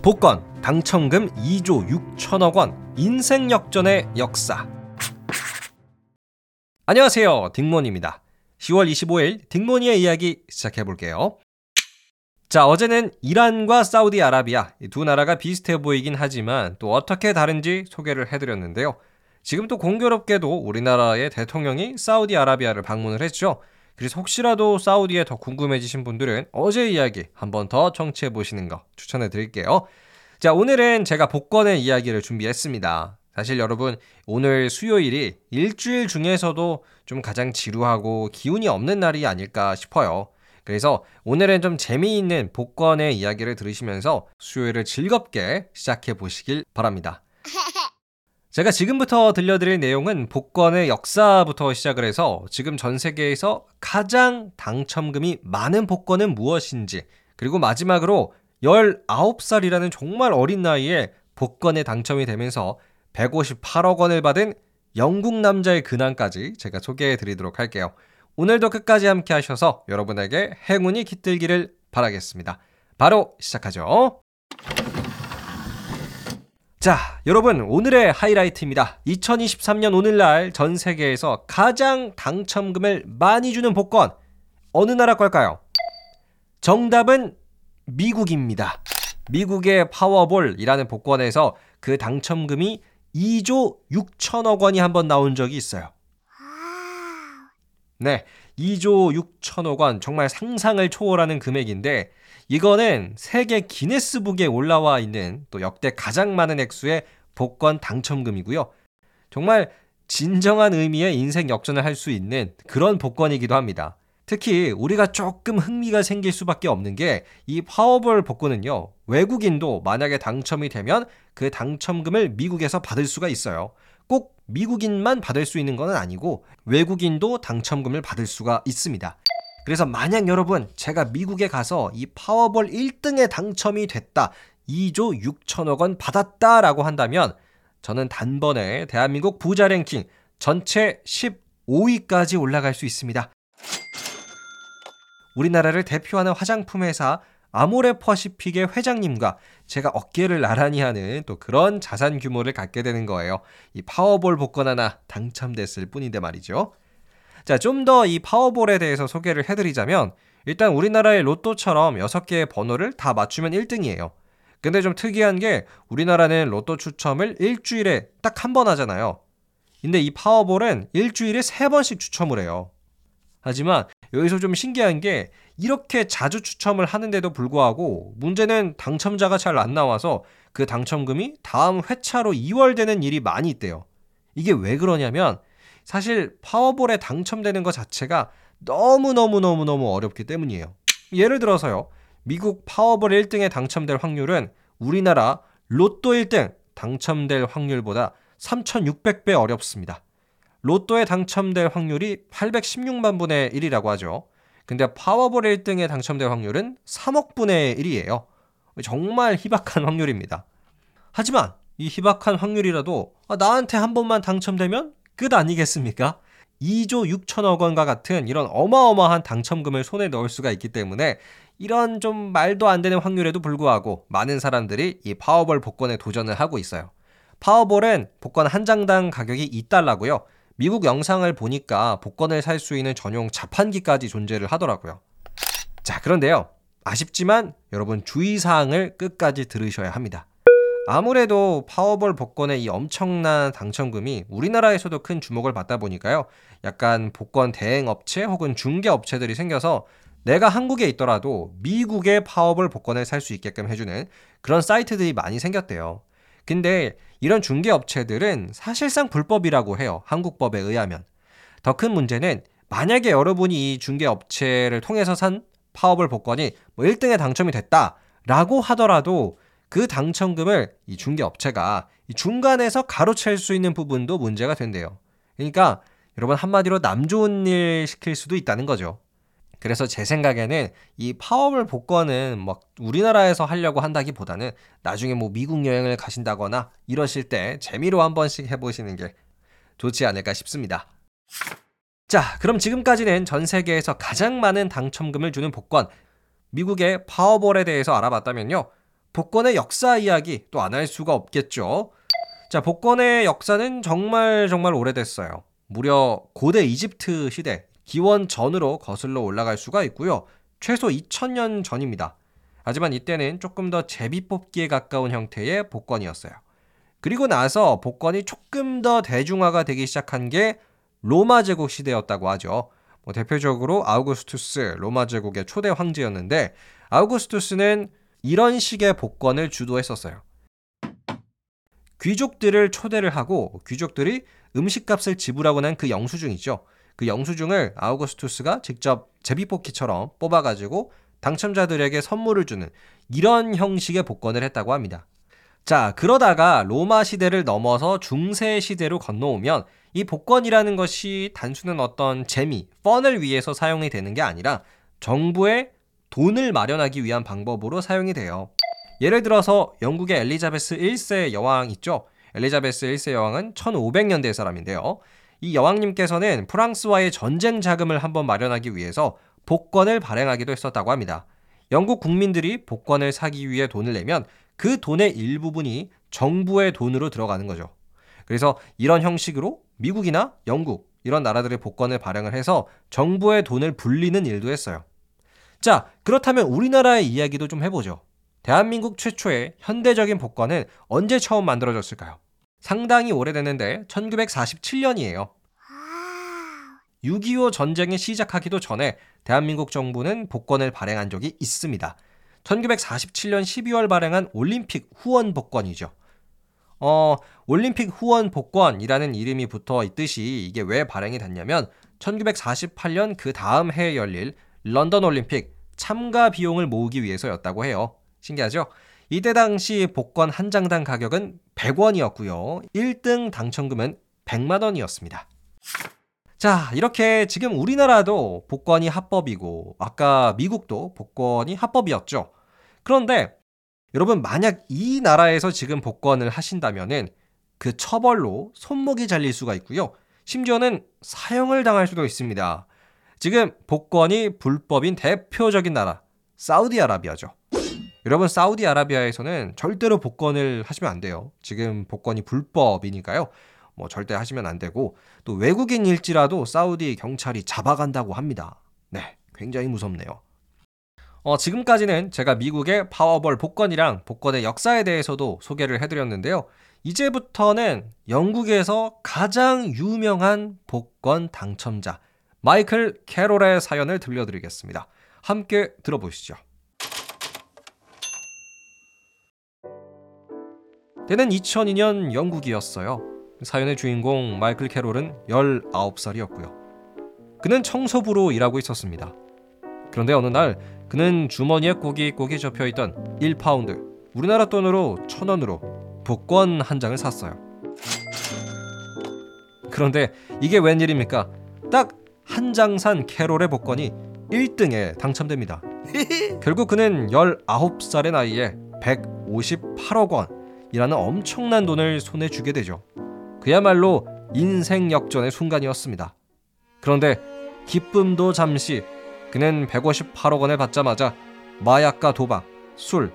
복권 당첨금 2조 6천억 원 인생 역전의 역사. 안녕하세요. 딩몬입니다. 10월 25일 딩몬이의 이야기 시작해 볼게요. 자 어제는 이란과 사우디아라비아 두 나라가 비슷해 보이긴 하지만 또 어떻게 다른지 소개를 해 드렸는데요. 지금 또 공교롭게도 우리나라의 대통령이 사우디아라비아를 방문을 했죠 그래서 혹시라도 사우디에 더 궁금해지신 분들은 어제 이야기 한 번 더 청취해 보시는 거 추천해 드릴게요. 자, 오늘은 제가 복권의 이야기를 준비했습니다. 사실 여러분, 오늘 수요일이 일주일 중에서도 좀 가장 지루하고 기운이 없는 날이 아닐까 싶어요. 그래서 오늘은 좀 재미있는 복권의 이야기를 들으시면서 수요일을 즐겁게 시작해 보시길 바랍니다. 제가 지금부터 들려드릴 내용은 복권의 역사부터 시작을 해서 지금 전 세계에서 가장 당첨금이 많은 복권은 무엇인지 그리고 마지막으로 19살이라는 정말 어린 나이에 복권에 당첨이 되면서 158억 원을 받은 영국 남자의 근황까지 제가 소개해 드리도록 할게요. 오늘도 끝까지 함께 하셔서 여러분에게 행운이 깃들기를 바라겠습니다. 바로 시작하죠. 자, 여러분, 오늘의 하이라이트입니다. 2023년 오늘날 전 세계에서 가장 당첨금을 많이 주는 복권. 어느 나라 걸까요? 정답은 미국입니다. 미국의 파워볼이라는 복권에서 그 당첨금이 2조 6천억 원이 한 번 나온 적이 있어요. 네, 2조 6천억 원 정말 상상을 초월하는 금액인데 이거는 세계 기네스북에 올라와 있는 또 역대 가장 많은 액수의 복권 당첨금이고요. 정말 진정한 의미의 인생 역전을 할 수 있는 그런 복권이기도 합니다. 특히 우리가 조금 흥미가 생길 수밖에 없는 게 이 파워볼 복권은요. 외국인도 만약에 당첨이 되면 그 당첨금을 미국에서 받을 수가 있어요. 꼭 미국인만 받을 수 있는 건 아니고 외국인도 당첨금을 받을 수가 있습니다. 그래서 만약 여러분 제가 미국에 가서 이 파워볼 1등에 당첨이 됐다. 2조 6천억 원 받았다라고 한다면 저는 단번에 대한민국 부자 랭킹 전체 15위까지 올라갈 수 있습니다. 우리나라를 대표하는 화장품 회사 아모레 퍼시픽의 회장님과 제가 어깨를 나란히 하는 또 그런 자산 규모를 갖게 되는 거예요. 이 파워볼 복권 하나 당첨됐을 뿐인데 말이죠. 자, 좀 더 이 파워볼에 대해서 소개를 해드리자면 일단 우리나라의 로또처럼 6개의 번호를 다 맞추면 1등이에요. 근데 좀 특이한 게 우리나라는 로또 추첨을 일주일에 딱 한 번 하잖아요. 근데 이 파워볼은 일주일에 3번씩 추첨을 해요. 하지만 여기서 좀 신기한 게 이렇게 자주 추첨을 하는데도 불구하고 문제는 당첨자가 잘 안 나와서 그 당첨금이 다음 회차로 이월되는 일이 많이 있대요. 이게 왜 그러냐면 사실 파워볼에 당첨되는 것 자체가 너무너무너무너무 어렵기 때문이에요. 예를 들어서요. 미국 파워볼 1등에 당첨될 확률은 우리나라 로또 1등 당첨될 확률보다 3,600배 어렵습니다. 로또에 당첨될 확률이 816만 분의 1이라고 하죠. 근데 파워볼 1등에 당첨될 확률은 3억 분의 1이에요. 정말 희박한 확률입니다. 하지만 이 희박한 확률이라도 아, 나한테 한 번만 당첨되면 끝 아니겠습니까? 2조 6천억 원과 같은 이런 어마어마한 당첨금을 손에 넣을 수가 있기 때문에 이런 좀 말도 안 되는 확률에도 불구하고 많은 사람들이 이 파워볼 복권에 도전을 하고 있어요. 파워볼은 복권 한 장당 가격이 2달러고요. 미국 영상을 보니까 복권을 살 수 있는 전용 자판기까지 존재를 하더라고요. 자, 그런데요. 아쉽지만 여러분 주의사항을 끝까지 들으셔야 합니다. 아무래도 파워볼 복권의 이 엄청난 당첨금이 우리나라에서도 큰 주목을 받다 보니까요. 약간 복권 대행 업체 혹은 중개 업체들이 생겨서 내가 한국에 있더라도 미국의 파워볼 복권을 살 수 있게끔 해주는 그런 사이트들이 많이 생겼대요. 근데 이런 중개 업체들은 사실상 불법이라고 해요. 한국법에 의하면. 더 큰 문제는 만약에 여러분이 이 중개 업체를 통해서 산 파워볼 복권이 뭐 1등에 당첨이 됐다라고 하더라도 그 당첨금을 이 중개업체가 이 중간에서 가로챌 수 있는 부분도 문제가 된대요. 그러니까 여러분 한마디로 남 좋은 일 시킬 수도 있다는 거죠. 그래서 제 생각에는 이 파워볼 복권은 막 우리나라에서 하려고 한다기보다는 나중에 뭐 미국 여행을 가신다거나 이러실 때 재미로 한 번씩 해보시는 게 좋지 않을까 싶습니다. 자, 그럼 지금까지는 전 세계에서 가장 많은 당첨금을 주는 복권, 미국의 파워볼에 대해서 알아봤다면요. 복권의 역사 이야기 또 안 할 수가 없겠죠. 자, 복권의 역사는 정말 정말 오래됐어요. 무려 고대 이집트 시대 기원 전으로 거슬러 올라갈 수가 있고요. 최소 2000년 전입니다. 하지만 이때는 조금 더 제비뽑기에 가까운 형태의 복권이었어요. 그리고 나서 복권이 조금 더 대중화가 되기 시작한 게 로마 제국 시대였다고 하죠. 뭐 대표적으로 아우구스투스 로마 제국의 초대 황제였는데 아우구스투스는 이런 식의 복권을 주도했었어요. 귀족들을 초대를 하고 귀족들이 음식값을 지불하고 난 그 영수증이죠. 그 영수증을 아우구스투스가 직접 제비뽑기처럼 뽑아가지고 당첨자들에게 선물을 주는 이런 형식의 복권을 했다고 합니다. 자, 그러다가 로마 시대를 넘어서 중세 시대로 건너오면 이 복권이라는 것이 단순한 어떤 재미, 펀을 위해서 사용이 되는 게 아니라 정부의 돈을 마련하기 위한 방법으로 사용이 돼요. 예를 들어서 영국의 엘리자베스 1세 여왕 있죠? 엘리자베스 1세 여왕은 1500년대 사람인데요. 이 여왕님께서는 프랑스와의 전쟁 자금을 한번 마련하기 위해서 복권을 발행하기도 했었다고 합니다. 영국 국민들이 복권을 사기 위해 돈을 내면 그 돈의 일부분이 정부의 돈으로 들어가는 거죠. 그래서 이런 형식으로 미국이나 영국 이런 나라들의 복권을 발행을 해서 정부의 돈을 불리는 일도 했어요. 자, 그렇다면 우리나라의 이야기도 좀 해보죠. 대한민국 최초의 현대적인 복권은 언제 처음 만들어졌을까요? 상당히 오래됐는데 1947년이에요. 6.25 전쟁이 시작하기도 전에 대한민국 정부는 복권을 발행한 적이 있습니다. 1947년 12월 발행한 올림픽 후원 복권이죠. 어, 올림픽 후원 복권이라는 이름이 붙어 있듯이 이게 왜 발행이 됐냐면 1948년 그 다음 해에 열릴 런던 올림픽 참가 비용을 모으기 위해서였다고 해요. 신기하죠? 이때 당시 복권 한 장당 가격은 100원이었고요. 1등 당첨금은 100만 원이었습니다. 자, 이렇게 지금 우리나라도 복권이 합법이고 아까 미국도 복권이 합법이었죠. 그런데 여러분 만약 이 나라에서 지금 복권을 하신다면은 그 처벌로 손목이 잘릴 수가 있고요. 심지어는 사형을 당할 수도 있습니다. 지금 복권이 불법인 대표적인 나라 사우디아라비아죠. 여러분 사우디아라비아에서는 절대로 복권을 하시면 안 돼요. 지금 복권이 불법이니까요. 뭐 절대 하시면 안 되고 또 외국인일지라도 사우디 경찰이 잡아간다고 합니다. 네, 굉장히 무섭네요. 어, 지금까지는 제가 미국의 파워볼 복권이랑 복권의 역사에 대해서도 소개를 해드렸는데요. 이제부터는 영국에서 가장 유명한 복권 당첨자 마이클 캐롤의 사연을 들려드리겠습니다. 함께 들어보시죠. 때는 2002년 영국이었어요. 사연의 주인공 마이클 캐롤은 19살이었고요. 그는 청소부로 일하고 있었습니다. 그런데 어느 날 그는 주머니에 꼬깃꼬깃 접혀있던 1파운드, 우리나라 돈으로 1000원으로 복권 한 장을 샀어요. 그런데 이게 웬일입니까? 딱 한 장 산 캐롤의 복권이 1등에 당첨됩니다. 결국 그는 19살의 나이에 158억 원 이라는 엄청난 돈을 손에 쥐게 되죠. 그야말로 인생 역전의 순간이었습니다. 그런데 기쁨도 잠시 그는 158억 원을 받자마자 마약과 도박, 술,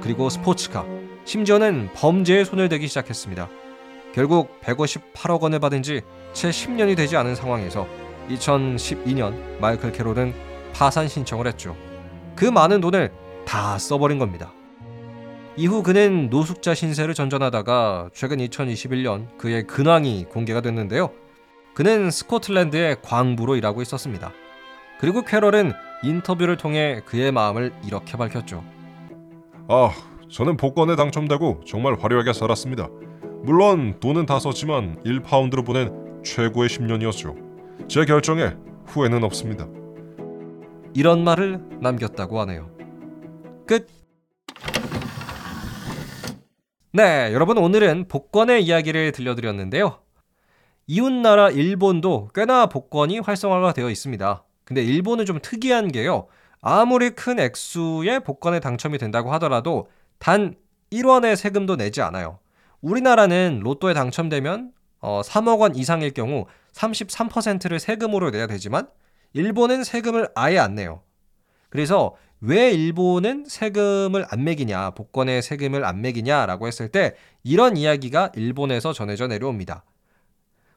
그리고 스포츠카, 심지어는 범죄에 손을 대기 시작했습니다. 결국 158억 원을 받은 지 채 10년이 되지 않은 상황에서 2012년 마이클 캐롤은 파산 신청을 했죠. 그 많은 돈을 다 써버린 겁니다. 이후 그는 노숙자 신세를 전전하다가 최근 2021년 그의 근황이 공개가 됐는데요. 그는 스코틀랜드의 광부로 일하고 있었습니다. 그리고 캐럴은 인터뷰를 통해 그의 마음을 이렇게 밝혔죠. 아, 저는 복권에 당첨되고 정말 화려하게 살았습니다. 물론 돈은 다 썼지만 1파운드로 보낸 최고의 10년이었죠. 제 결정에 후회는 없습니다. 이런 말을 남겼다고 하네요. 끝. 네, 여러분 오늘은 복권의 이야기를 들려드렸는데요. 이웃나라 일본도 꽤나 복권이 활성화가 되어 있습니다. 근데 일본은 좀 특이한 게요. 아무리 큰 액수의 복권에 당첨이 된다고 하더라도 단 1원의 세금도 내지 않아요. 우리나라는 로또에 당첨되면 어, 3억 원 이상일 경우 33%를 세금으로 내야 되지만 일본은 세금을 아예 안 내요. 그래서 왜 일본은 세금을 안 매기냐, 복권에 세금을 안 매기냐라고 했을 때 이런 이야기가 일본에서 전해져 내려옵니다.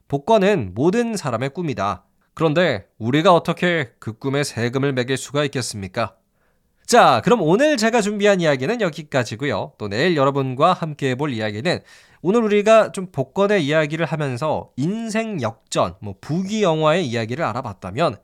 복권은 모든 사람의 꿈이다. 그런데 우리가 어떻게 그 꿈에 세금을 매길 수가 있겠습니까? 자, 그럼 오늘 제가 준비한 이야기는 여기까지고요. 또 내일 여러분과 함께 해볼 이야기는 오늘 우리가 좀 복권의 이야기를 하면서 인생 역전, 뭐 부귀 영화의 이야기를 알아봤다면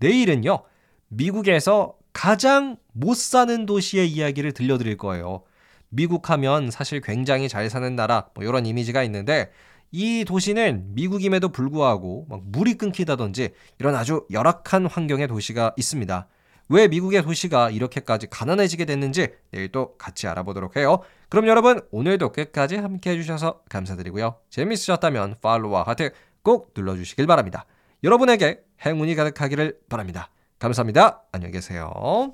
내일은요. 미국에서 가장 못 사는 도시의 이야기를 들려드릴 거예요. 미국 하면 사실 굉장히 잘 사는 나라, 뭐 이런 이미지가 있는데 이 도시는 미국임에도 불구하고 막 물이 끊기다든지 이런 아주 열악한 환경의 도시가 있습니다. 왜 미국의 도시가 이렇게까지 가난해지게 됐는지 내일 또 같이 알아보도록 해요. 그럼 여러분 오늘도 끝까지 함께 해주셔서 감사드리고요. 재밌으셨다면 팔로우와 하트 꼭 눌러주시길 바랍니다. 여러분에게 행운이 가득하기를 바랍니다. 감사합니다. 안녕히 계세요.